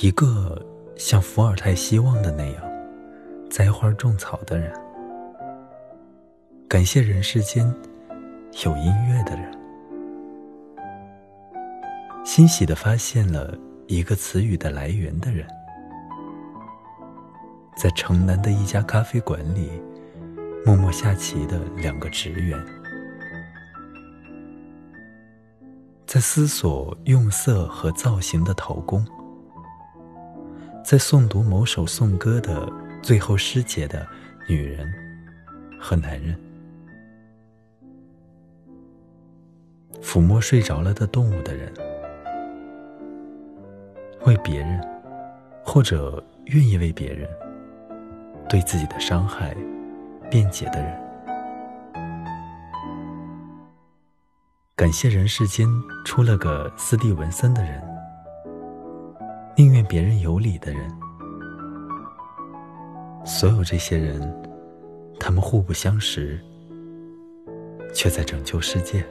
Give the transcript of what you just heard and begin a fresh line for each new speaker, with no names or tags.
一个像伏尔泰希望的那样栽花种草的人，感谢人世间有音乐的人，欣喜的发现了一个词语的来源的人，在城南的一家咖啡馆里默默下棋的两个职员，在思索用色和造型的陶工。在诵读某首颂歌的最后诗节的女人和男人，抚摸睡着了的动物的人，为别人或者愿意为别人对自己的伤害辩解的人，感谢人世间出了个斯蒂文森的人。宁愿别人有理的人，所有这些人，他们互不相识，却在拯救世界。